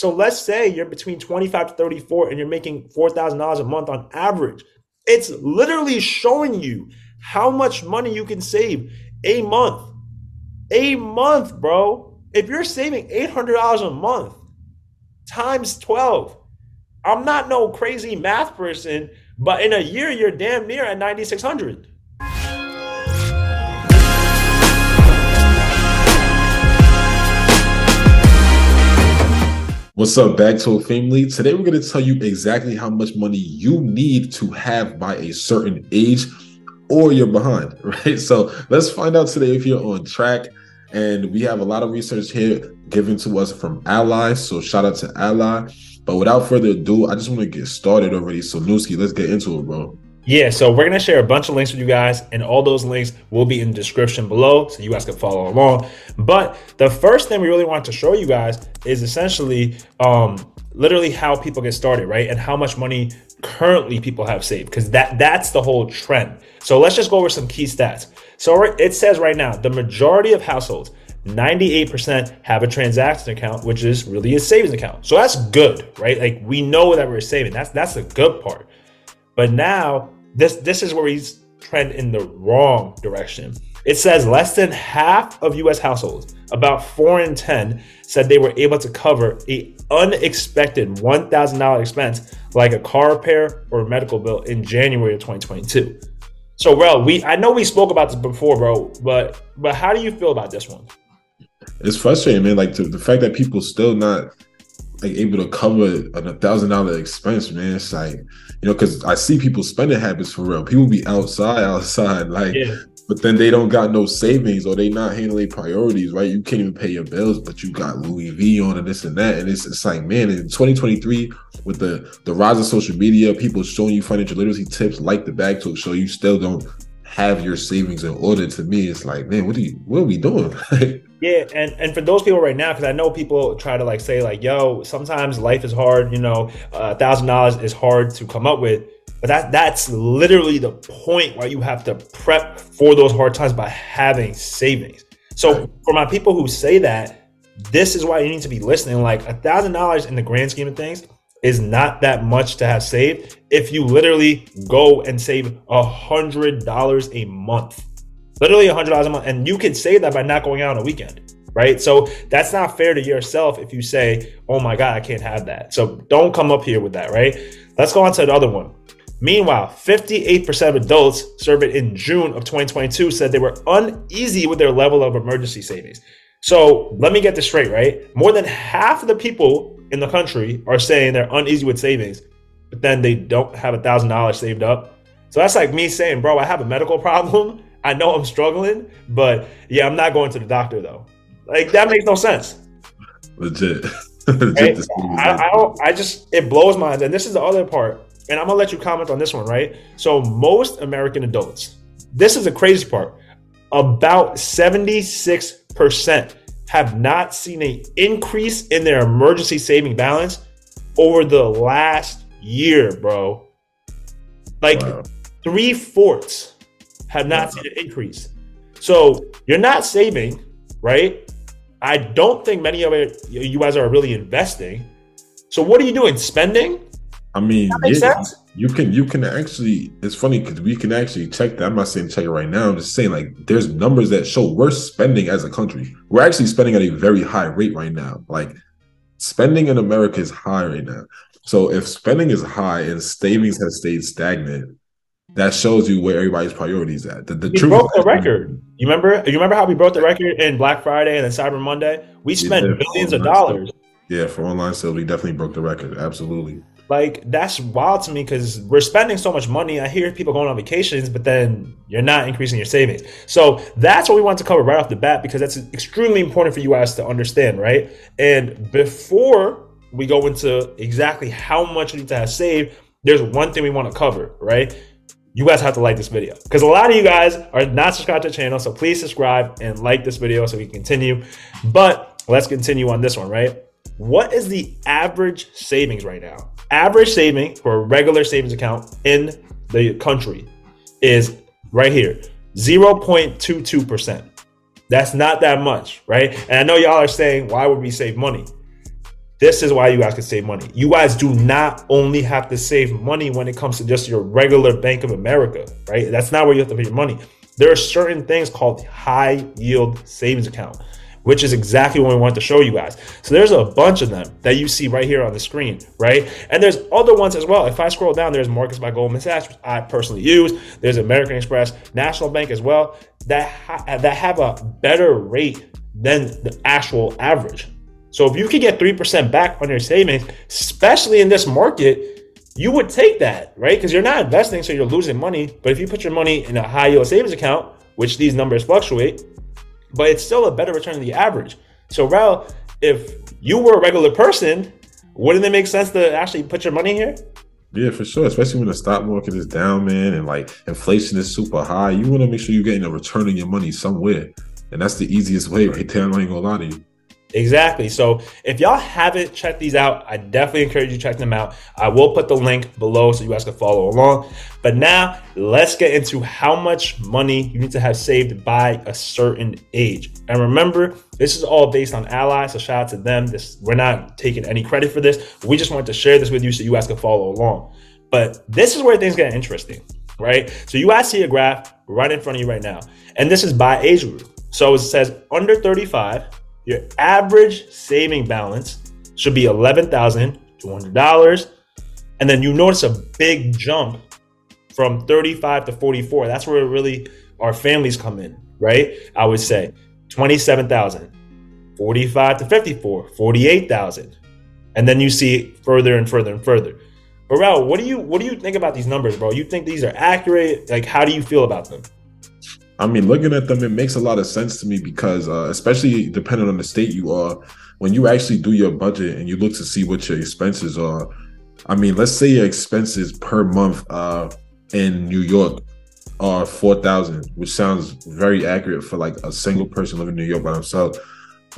So let's say you're between 25 to 34 and you're making $4,000 a month on average. It's literally showing you how much money you can save a month. A month, bro. If you're saving $800 a month times 12, I'm not no crazy math person, but in a year, you're damn near at 9,600. What's up, Bag Bagtold family? Today we're going to tell you exactly how much money you need to have by a certain age or you're behind, right? So let's find out today if you're on track. And we have a lot of research here given to us from Ally. So shout out to Ally. But without further ado, I just want to get started already. So Newski, let's get into it, bro. Yeah, so we're gonna share a bunch of links with you guys, and all those links will be in the description below, so you guys can follow along. But the first thing we really want to show you guys is essentially, um, literally how people get started, right, and how much money currently people have saved, because that that's the whole trend. So let's just go over some key stats. So it says right now, the majority of households 98% have a transaction account, which is really a savings account. So that's good, right? Like we know that we're saving. That's that's the good part. But now this this is where he's trend in the wrong direction. It says less than half of US households, about 4 in 10, said they were able to cover a unexpected $1,000 expense like a car repair or a medical bill in January of 2022. So, well, we I know we spoke about this before, bro, but but how do you feel about this one? It's frustrating, man. Like to, the fact that people still not like able to cover a thousand dollar expense, man. It's like, you know, because I see people spending habits for real. People be outside, outside, like, yeah. but then they don't got no savings or they not handling priorities, right? You can't even pay your bills, but you got Louis V on and this and that, and it's it's like, man, in 2023 with the the rise of social media, people showing you financial literacy tips like the Bag Talk Show, you still don't have your savings in order. To me, it's like, man, what are you, what are we doing? Yeah, and and for those people right now, because I know people try to like say like, "Yo, sometimes life is hard." You know, a thousand dollars is hard to come up with, but that that's literally the point why you have to prep for those hard times by having savings. So for my people who say that, this is why you need to be listening. Like a thousand dollars in the grand scheme of things is not that much to have saved if you literally go and save a hundred dollars a month literally a hundred dollars a month, and you can say that by not going out on a weekend, right? So that's not fair to yourself if you say, "Oh my God, I can't have that." So don't come up here with that, right? Let's go on to another one. Meanwhile, 58% of adults surveyed in June of 2022 said they were uneasy with their level of emergency savings. So let me get this straight, right? More than half of the people in the country are saying they're uneasy with savings, but then they don't have a thousand dollars saved up. So that's like me saying, bro, I have a medical problem I know I'm struggling, but yeah, I'm not going to the doctor though. Like that makes no sense. Legit. Legit I, I, don't. I just it blows my mind. And this is the other part. And I'm gonna let you comment on this one, right? So most American adults, this is the crazy part. About 76% have not seen an increase in their emergency saving balance over the last year, bro. Like wow. three fourths have not seen an increase. So you're not saving, right? I don't think many of it you guys are really investing. So what are you doing? Spending? I mean, yeah, you can you can actually. It's funny because we can actually check that. I'm not saying check it right now. I'm just saying like there's numbers that show we're spending as a country. We're actually spending at a very high rate right now. Like spending in America is high right now. So if spending is high and savings has stayed stagnant, that shows you where everybody's priorities at. The, the we truth broke the record. You remember? You remember how we broke the record in Black Friday and then Cyber Monday? We spent yeah, billions of dollars. Sales. Yeah, for online sales, we definitely broke the record. Absolutely. Like that's wild to me because we're spending so much money. I hear people going on vacations, but then you're not increasing your savings. So that's what we want to cover right off the bat because that's extremely important for you guys to understand, right? And before we go into exactly how much you need to have saved, there's one thing we want to cover, right? You guys have to like this video because a lot of you guys are not subscribed to the channel. So please subscribe and like this video so we can continue. But let's continue on this one, right? What is the average savings right now? Average saving for a regular savings account in the country is right here 0.22%. That's not that much, right? And I know y'all are saying, why would we save money? This is why you guys can save money. You guys do not only have to save money when it comes to just your regular Bank of America, right? That's not where you have to put your money. There are certain things called high yield savings account which is exactly what we want to show you guys. So there's a bunch of them that you see right here on the screen, right? And there's other ones as well. If I scroll down, there's Marcus by Goldman Sachs, which I personally use. There's American Express, National Bank as well, that ha- that have a better rate than the actual average. So if you could get 3% back on your savings, especially in this market, you would take that, right? Because you're not investing, so you're losing money. But if you put your money in a high yield savings account, which these numbers fluctuate, but it's still a better return than the average. So, Raul, if you were a regular person, wouldn't it make sense to actually put your money here? Yeah, for sure. Especially when the stock market is down, man, and like inflation is super high. You want to make sure you're getting a return on your money somewhere. And that's the easiest way right there. I ain't gonna lie to you. Exactly. So if y'all haven't checked these out, I definitely encourage you to check them out. I will put the link below so you guys can follow along. But now let's get into how much money you need to have saved by a certain age. And remember, this is all based on Ally's. so shout out to them. This we're not taking any credit for this. We just wanted to share this with you so you guys can follow along. But this is where things get interesting, right? So you guys see a graph right in front of you right now, and this is by age group. So it says under 35 your average saving balance should be $11,200. And then you notice a big jump from 35 to 44. That's where really our families come in, right? I would say 27,000, 45 to 54, 48,000. And then you see further and further and further. But what do you what do you think about these numbers, bro? You think these are accurate? Like how do you feel about them? I mean, looking at them, it makes a lot of sense to me because, uh, especially depending on the state you are, when you actually do your budget and you look to see what your expenses are. I mean, let's say your expenses per month uh, in New York are four thousand, which sounds very accurate for like a single person living in New York by themselves.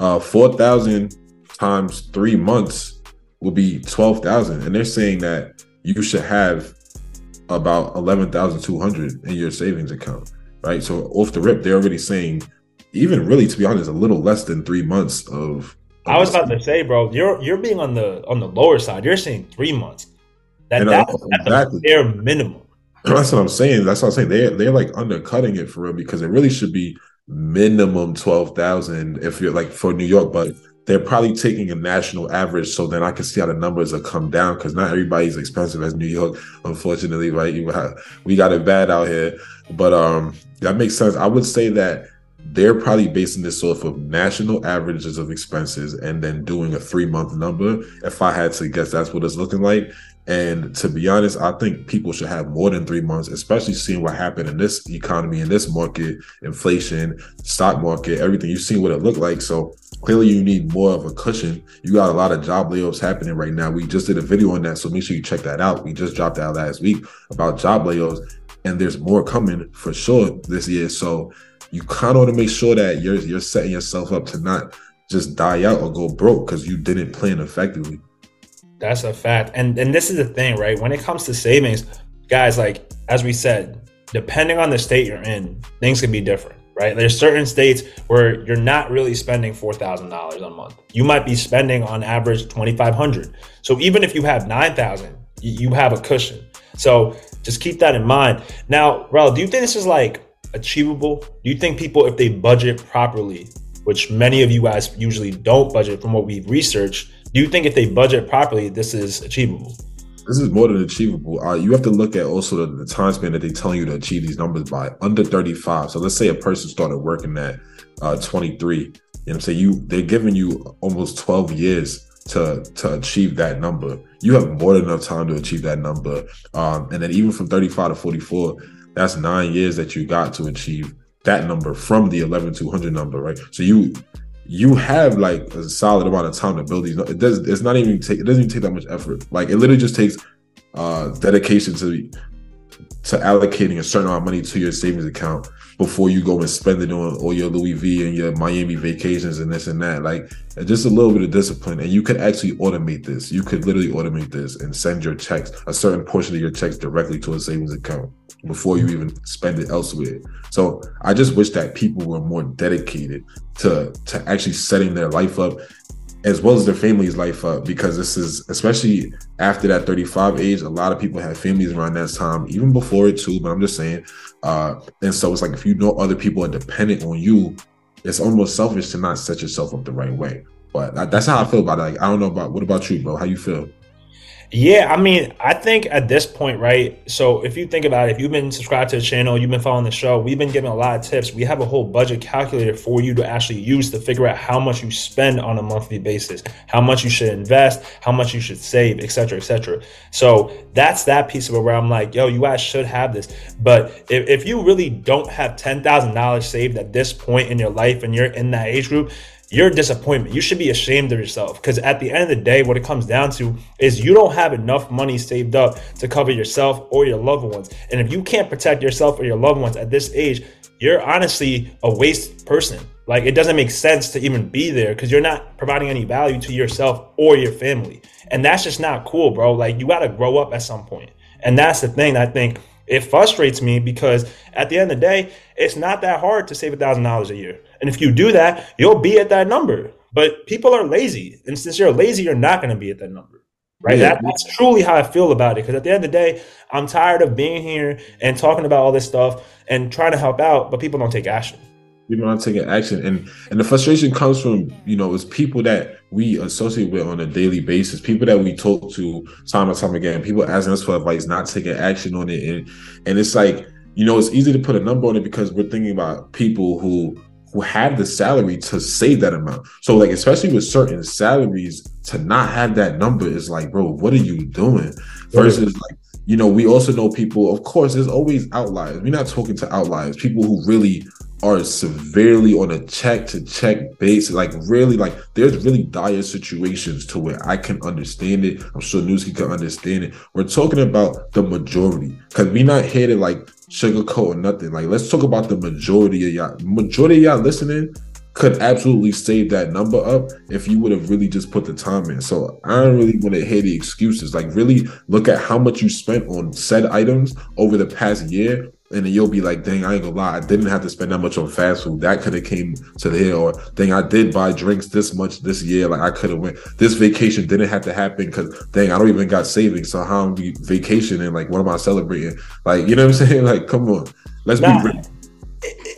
Uh, four thousand times three months will be twelve thousand, and they're saying that you should have about eleven thousand two hundred in your savings account right? So off the rip, they're already saying, even really, to be honest, a little less than three months of. I was about to say, bro, you're you're being on the on the lower side. You're saying three months. That, that uh, that's exactly. bare minimum. That's what I'm saying. That's what I'm saying. They're they're like undercutting it for real because it really should be minimum twelve thousand if you're like for New York, but they're probably taking a national average. So then I can see how the numbers will come down because not everybody's expensive as New York, unfortunately, right? Have, we got it bad out here, but um, that makes sense. I would say that they're probably basing this off of national averages of expenses and then doing a three month number. If I had to guess, that's what it's looking like. And to be honest, I think people should have more than three months, especially seeing what happened in this economy, in this market, inflation, stock market, everything. You've seen what it looked like. So clearly you need more of a cushion. You got a lot of job layoffs happening right now. We just did a video on that. So make sure you check that out. We just dropped out last week about job layoffs and there's more coming for sure this year. So you kind of want to make sure that you're you're setting yourself up to not just die out or go broke because you didn't plan effectively. That's a fact. And and this is the thing, right? When it comes to savings, guys, like as we said, depending on the state you're in, things can be different, right? There's certain states where you're not really spending four thousand dollars a month. You might be spending on average twenty five hundred. So even if you have nine thousand, you have a cushion. So just keep that in mind. Now, Raul, do you think this is like achievable? Do you think people, if they budget properly, which many of you guys usually don't budget from what we've researched, do you think if they budget properly, this is achievable? This is more than achievable. Uh, you have to look at also the, the time span that they're telling you to achieve these numbers by under 35. So let's say a person started working at uh, 23. You know saying? You they're giving you almost 12 years to to achieve that number. You have more than enough time to achieve that number. Um, and then even from 35 to 44, that's nine years that you got to achieve that number from the 11200 number, right? So you you have like a solid amount of time to build these. It does. It's not even take. It doesn't even take that much effort. Like it literally just takes uh dedication to to allocating a certain amount of money to your savings account before you go and spend it on all your Louis V and your Miami vacations and this and that. Like just a little bit of discipline, and you could actually automate this. You could literally automate this and send your checks, a certain portion of your checks, directly to a savings account before you even spend it elsewhere. So I just wish that people were more dedicated to to actually setting their life up as well as their family's life up because this is especially after that 35 age a lot of people have families around that time even before it too but i'm just saying uh and so it's like if you know other people are dependent on you it's almost selfish to not set yourself up the right way. But that's how i feel about it. Like i don't know about what about you bro? How you feel yeah, I mean, I think at this point, right? So if you think about it, if you've been subscribed to the channel, you've been following the show, we've been giving a lot of tips. We have a whole budget calculator for you to actually use to figure out how much you spend on a monthly basis, how much you should invest, how much you should save, etc., etc. So that's that piece of it where I'm like, yo, you guys should have this. But if, if you really don't have ten thousand dollars saved at this point in your life and you're in that age group, you're a disappointment. You should be ashamed of yourself because at the end of the day, what it comes down to is you don't have enough money saved up to cover yourself or your loved ones. And if you can't protect yourself or your loved ones at this age, you're honestly a waste person. Like it doesn't make sense to even be there because you're not providing any value to yourself or your family. And that's just not cool, bro. Like you got to grow up at some point. And that's the thing I think it frustrates me because at the end of the day, it's not that hard to save a thousand dollars a year. And if you do that, you'll be at that number. But people are lazy. And since you're lazy, you're not going to be at that number. Right. Yeah. That, that's truly how I feel about it. Because at the end of the day, I'm tired of being here and talking about all this stuff and trying to help out, but people don't take action. People aren't taking action. And and the frustration comes from, you know, it's people that we associate with on a daily basis, people that we talk to time and time again, people asking us for advice, not taking action on it. And and it's like, you know, it's easy to put a number on it because we're thinking about people who who have the salary to save that amount. So like especially with certain salaries, to not have that number is like, bro, what are you doing? Versus like, you know, we also know people, of course, there's always outliers. We're not talking to outliers, people who really are severely on a check to check base. Like really, like there's really dire situations to where I can understand it. I'm sure Newski can understand it. We're talking about the majority because we're not here to like sugarcoat or nothing. Like let's talk about the majority of y'all. Majority of y'all listening could absolutely save that number up if you would have really just put the time in. So I don't really want to hear the excuses. Like really look at how much you spent on said items over the past year and then you'll be like, dang, I ain't gonna lie, I didn't have to spend that much on fast food. That could have came to the hill. Or dang, I did buy drinks this much this year. Like I could have went. This vacation didn't have to happen because dang, I don't even got savings. So how am I vacationing? Like what am I celebrating? Like you know what I'm saying? Like come on, let's nah, be real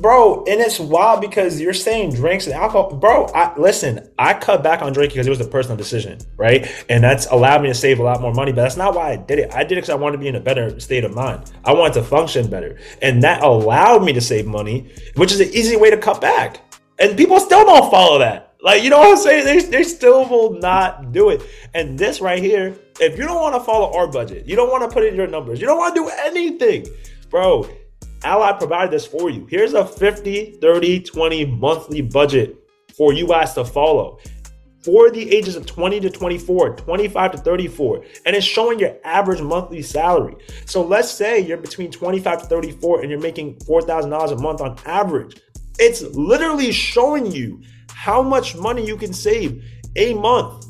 bro, and it's wild because you're saying drinks and alcohol, bro. I listen. I cut back on drinking because it was a personal decision, right? And that's allowed me to save a lot more money. But that's not why I did it. I did it because I wanted to be in a better state of mind. I wanted to function better, and that allowed me to save money, which is an easy way to cut back. And people still don't follow that. Like, you know what I'm saying? They, they still will not do it. And this right here, if you don't want to follow our budget, you don't want to put in your numbers, you don't want to do anything, bro, Ally provided this for you. Here's a 50, 30, 20 monthly budget for you guys to follow for the ages of 20 to 24, 25 to 34, and it's showing your average monthly salary. So let's say you're between 25 to 34 and you're making $4,000 a month on average. It's literally showing you how much money you can save a month.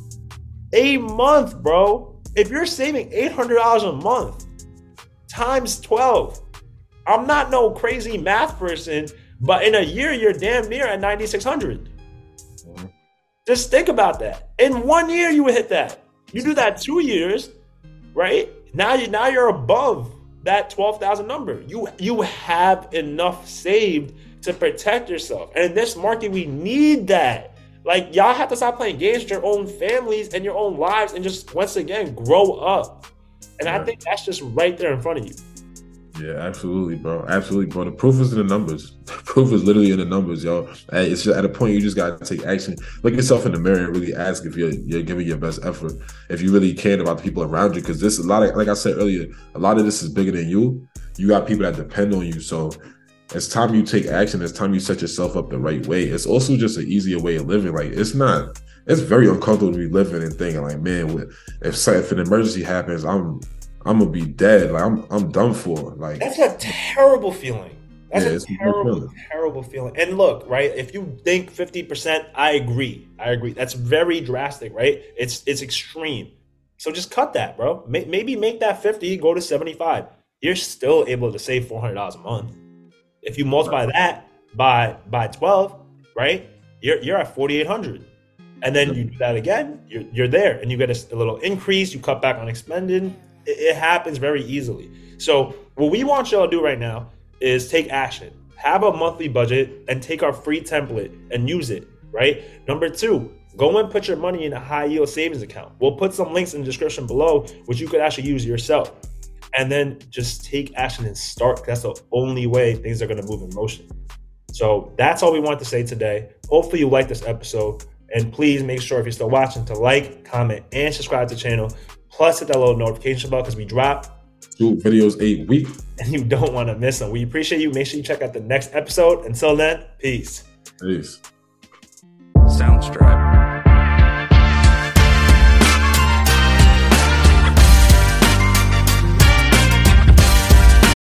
A month, bro. If you're saving $800 a month times 12, I'm not no crazy math person, but in a year, you're damn near at 9,600. Mm-hmm. Just think about that. In one year, you would hit that. You do that two years, right? Now you now you're above that 12,000 number. You you have enough saved to protect yourself. And in this market, we need that. Like y'all have to stop playing games with your own families and your own lives and just once again grow up. And I think that's just right there in front of you. Yeah, absolutely, bro. Absolutely, bro. The proof is in the numbers. The proof is literally in the numbers, y'all. It's just, at a point you just gotta take action. Look yourself in the mirror and really ask if you're you're giving your best effort. If you really care about the people around you, because this a lot of like I said earlier, a lot of this is bigger than you. You got people that depend on you. So it's time you take action. It's time you set yourself up the right way. It's also just an easier way of living. Like it's not. It's very uncomfortable to be living and thinking like, man, if if an emergency happens, I'm I'm gonna be dead. Like I'm I'm done for. Like that's a terrible feeling. That's yeah, a terrible, terrible feeling. And look, right? If you think 50%, I agree. I agree. That's very drastic, right? It's it's extreme. So just cut that, bro. Maybe make that 50, go to 75. You're still able to save $400 a month. If you multiply that by by 12, right? You're you're at 4800. and then you do that again, you're, you're there, and you get a, a little increase. You cut back on expending. It, happens very easily. So what we want y'all to do right now is take action. Have a monthly budget and take our free template and use it. Right. Number two, go and put your money in a high yield savings account. We'll put some links in the description below, which you could actually use yourself. And then just take action and start. That's the only way things are going to move in motion. So that's all we want to say today. Hopefully, you like this episode. And please make sure if you're still watching to like, comment, and subscribe to the channel. Plus, hit that little notification bell because we drop two videos a week. And you don't want to miss them. We appreciate you. Make sure you check out the next episode. Until then, peace. Peace. Soundstripe.